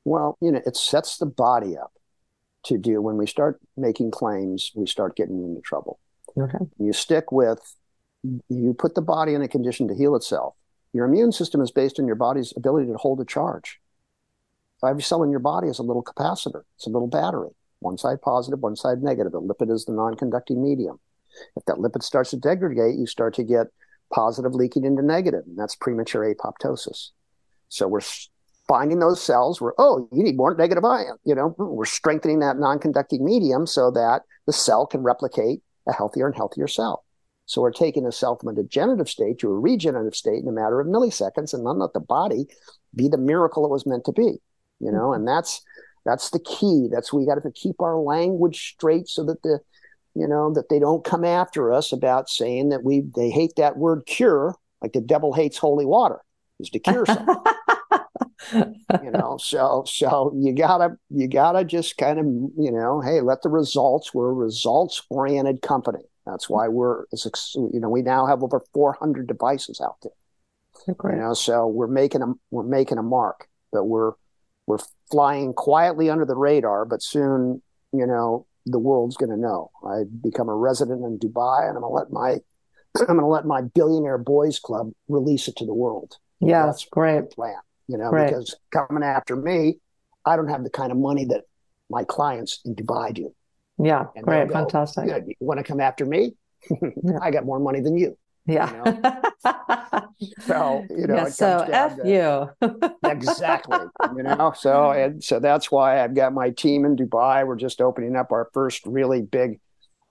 Well, you know, it sets the body up to do. When we start making claims, we start getting into trouble. Okay. You stick with you put the body in a condition to heal itself. Your immune system is based on your body's ability to hold a charge. Every cell in your body is a little capacitor. It's a little battery. One side positive, one side negative. The lipid is the non-conducting medium. If that lipid starts to degrade, you start to get positive leaking into negative, and that's premature apoptosis. So we're finding those cells where, oh, you need more negative ion. You know, mm, we're strengthening that non-conducting medium so that the cell can replicate a healthier and healthier cell. So we're taking a cell from a degenerative state to a regenerative state in a matter of milliseconds and then let the body be the miracle it was meant to be. You know, and that's that's the key. That's we got to keep our language straight so that the you know that they don't come after us about saying that we they hate that word cure like the devil hates holy water is to cure something. [laughs] you know, so so you gotta you gotta just kind of you know, hey, let the results. We're a results oriented company. That's why we're, you know, we now have over 400 devices out there. You know, so we're making a we're making a mark, but we're we're flying quietly under the radar. But soon, you know, the world's going to know. I become a resident in Dubai, and I'm going to let my [clears throat] I'm going to let my billionaire boys club release it to the world. Yeah, that's great plan. You know, great. because coming after me, I don't have the kind of money that my clients in Dubai do. Yeah, and great, go, fantastic. You, you, want to come after me? [laughs] yeah. I got more money than you. Yeah. You know? [laughs] so you know, yeah, so f to, you. [laughs] exactly. You know, so and so that's why I've got my team in Dubai. We're just opening up our first really big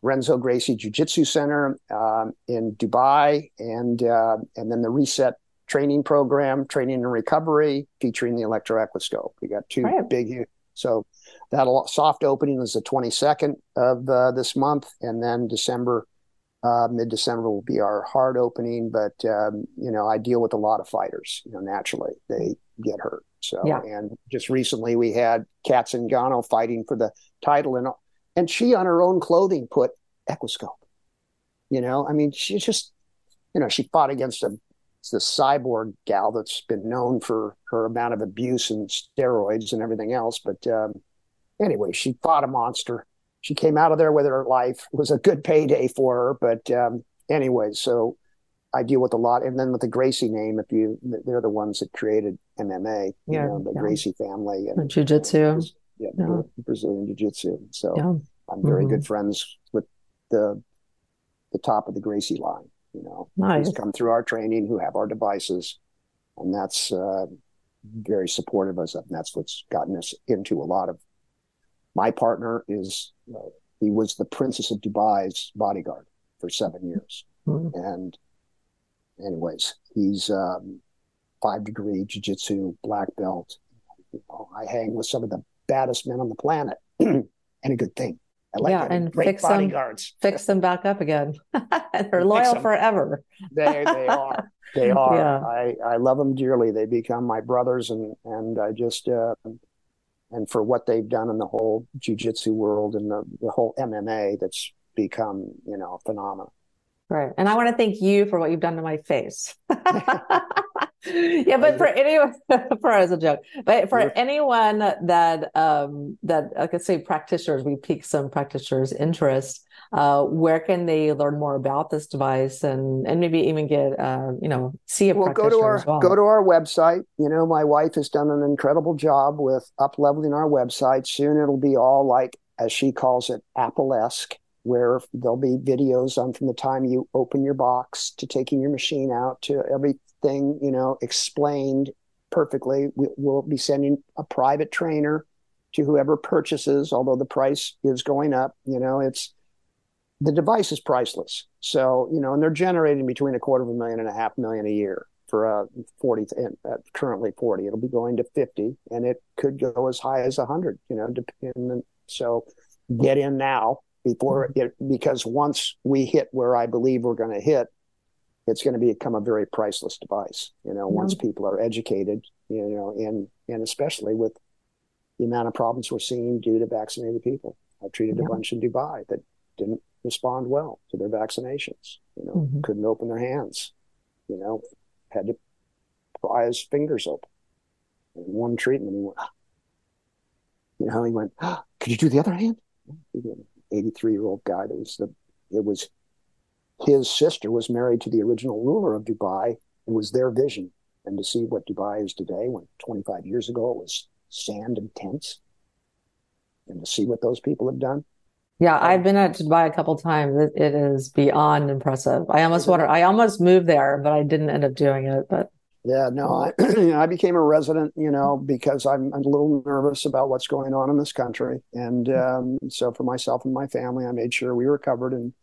Renzo Gracie Jiu Jitsu Center um, in Dubai, and uh, and then the Reset training program, training and recovery, featuring the electro equiscope. We got two right. big. So that soft opening is the 22nd of uh, this month, and then December, uh, mid December will be our hard opening. But um, you know, I deal with a lot of fighters. You know, naturally they get hurt. So, yeah. and just recently we had Cat Zingano fighting for the title, and and she on her own clothing put Equiscope. You know, I mean, she just, you know, she fought against a the cyborg gal that's been known for her amount of abuse and steroids and everything else. But um, anyway, she fought a monster. She came out of there with her life. It was a good payday for her. But um, anyway, so I deal with a lot. And then with the Gracie name, if you, they're the ones that created MMA, yeah, you know, the yeah. Gracie family and Jiu Jitsu. Yeah, yeah, Brazilian Jiu Jitsu. So yeah. I'm very mm-hmm. good friends with the the top of the Gracie line. You know, nice. who's come through our training, who have our devices, and that's uh, very supportive of us. And that's what's gotten us into a lot of my partner is uh, he was the Princess of Dubai's bodyguard for seven years, mm-hmm. and anyways, he's um, five degree jiu-jitsu black belt. You know, I hang with some of the baddest men on the planet, [clears throat] and a good thing. I like yeah, and great fix bodyguards. Them, [laughs] fix them back up again. [laughs] They're loyal forever. they they are. [laughs] They are. Yeah. I I love them dearly. They become my brothers, and and I just uh, and for what they've done in the whole jujitsu world and the, the whole MMA that's become, you know, phenomenal. Right. And I want to thank you for what you've done to my face. [laughs] yeah, but for anyone, [laughs] for as a joke, but for anyone that um that I could say practitioners, we pique some practitioners' interest. Uh, where can they learn more about this device and and maybe even get uh, you know see a well, go to our well? go to our website. You know, my wife has done an incredible job with up leveling our website. Soon it'll be all like as she calls it, Apple-esque where there'll be videos on from the time you open your box to taking your machine out to everything you know, explained perfectly. We, will be sending a private trainer to whoever purchases, although the price is going up. You know, it's the device is priceless. So, you know, and they're generating between a quarter of a million and a half million a year for a 40, uh, currently 40. It'll be going to 50 and it could go as high as 100, you know, depending. So get in now before mm-hmm. it, because once we hit where I believe we're going to hit, it's going to become a very priceless device. You know, once people are educated, you know, and and especially with the amount of problems we're seeing due to vaccinated people. I treated yeah. a bunch in Dubai that didn't respond well to their vaccinations. You know, mm-hmm. couldn't open their hands. You know, had to pry his fingers open. And one treatment, he went, [gasps] you know, he went, [gasps] could you do the other hand? 83 year old guy that was the, it was his sister was married to the original ruler of Dubai and was their vision. And to see what Dubai is today, when 25 years ago it was sand and tents, and to see what those people have done. Yeah, I've been at Dubai a couple times. It, it is beyond impressive. I almost wanted, I almost moved there, but I didn't end up doing it. But yeah, no, I, [clears throat] I became a resident, you know, because I'm, I'm, a little nervous about what's going on in this country, and um, so for myself and my family, I made sure we were covered, and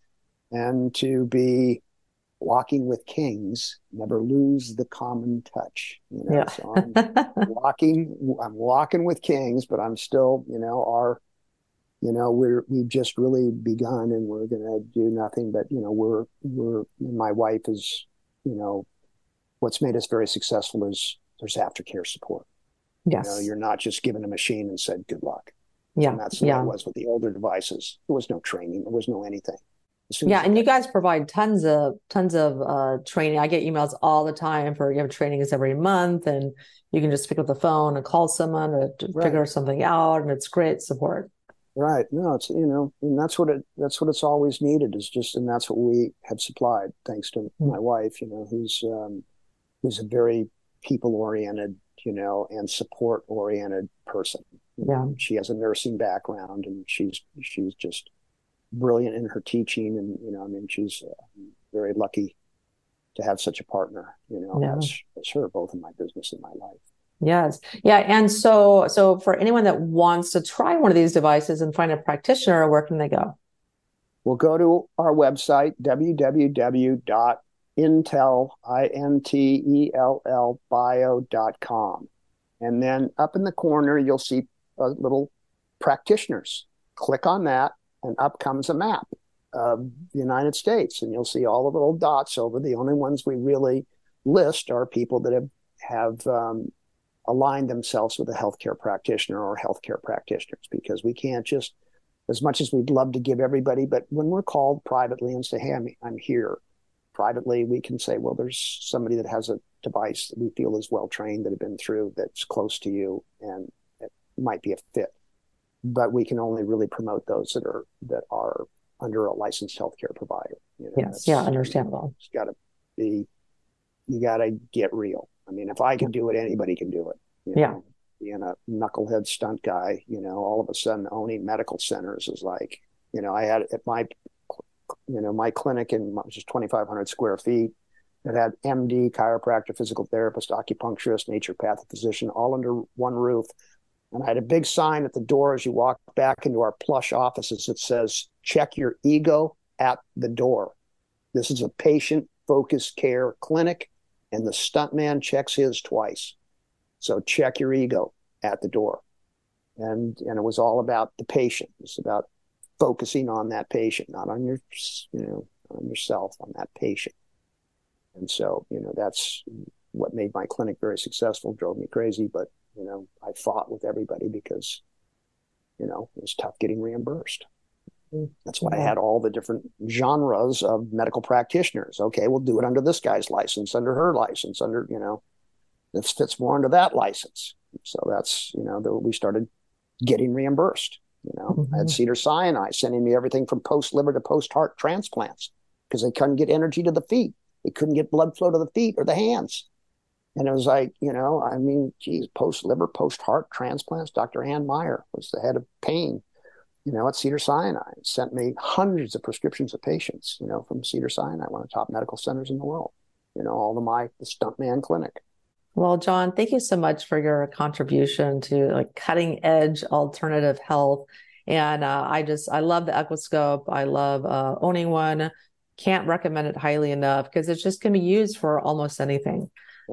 and to be walking with kings, never lose the common touch. You know, yeah. so I'm walking, I'm walking with kings, but I'm still, you know, our, you know, we're we've just really begun, and we're gonna do nothing but, you know, we're we're my wife is, you know what's made us very successful is there's aftercare support. Yes. You know, you're not just given a machine and said, good luck. Yeah. And that's yeah. way it was with the older devices. There was no training. There was no anything. Yeah, and you guys provide tons of tons of uh, training. I get emails all the time for you have trainings every month, and you can just pick up the phone and call someone to, to right. figure something out, and it's great support. Right. No, it's you know, and that's what it that's what it's always needed is just, and that's what we have supplied thanks to mm-hmm. my wife, you know, who's um, who's a very people oriented, you know, and support oriented person. Yeah. She has a nursing background and she's, she's just brilliant in her teaching. And, you know, I mean, she's uh, very lucky to have such a partner, you know, yeah. as, as her, both in my business and my life. Yes. Yeah. And so, so for anyone that wants to try one of these devices and find a practitioner, where can they go? We'll go to our website, www Intell, I N T E L L bio.com. And then up in the corner, you'll see a little practitioners. Click on that, and up comes a map of the United States. And you'll see all the little dots over. The only ones we really list are people that have, have um, aligned themselves with a healthcare practitioner or healthcare practitioners because we can't just, as much as we'd love to give everybody, but when we're called privately and say, hey, I'm, I'm here privately, we can say, well, there's somebody that has a device that we feel is well trained that have been through that's close to you and it might be a fit. But we can only really promote those that are that are under a licensed healthcare provider. You know, yes, yeah, understandable. It's got to be. You got to get real. I mean, if I can do it, anybody can do it. yeah. Know? Being a knucklehead stunt guy, you know, all of a sudden owning medical centers is like, you know, I had at my you know, my clinic in just 2,500 square feet that had MD, chiropractor, physical therapist, acupuncturist, naturopathic physician, all under one roof. And I had a big sign at the door as you walk back into our plush offices that says, check your ego at the door. This is a patient focused care clinic, and the stuntman checks his twice. So check your ego at the door. And, and it was all about the patient. It's about focusing on that patient, not on your, you know, on yourself, on that patient. And so, you know, that's what made my clinic very successful, drove me crazy. But, you know, I fought with everybody because, you know, it was tough getting reimbursed. That's why I had all the different genres of medical practitioners. Okay, we'll do it under this guy's license, under her license, under, you know, this fits more into that license. So that's, you know, the, we started getting reimbursed. You know, mm-hmm. I had mm-hmm. Cedar Sinai sending me everything from post liver to post heart transplants because they couldn't get energy to the feet. They couldn't get blood flow to the feet or the hands. And it was like, you know, I mean, geez, post liver, post heart transplants. Dr. Ann Meyer was the head of pain, you know, at Cedar Sinai. Sent me hundreds of prescriptions of patients, you know, from Cedar Sinai, one of the top medical centers in the world. You know, all the my the Stuntman Clinic. Well, John, thank you so much for your contribution to like cutting edge alternative health. And uh, I just, I love the Equiscope. I love uh, owning one. Can't recommend it highly enough because it just can be used for almost anything.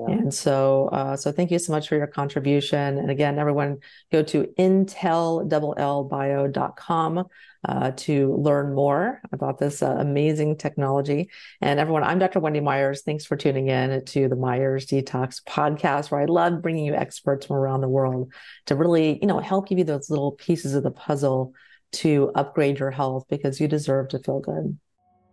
And so, uh, so thank you so much for your contribution. And again, everyone go to intellbio.com uh, to learn more about this uh, amazing technology. And everyone, I'm Dr. Wendy Myers. Thanks for tuning in to the Myers Detox podcast, where I love bringing you experts from around the world to really, you know, help give you those little pieces of the puzzle to upgrade your health because you deserve to feel good.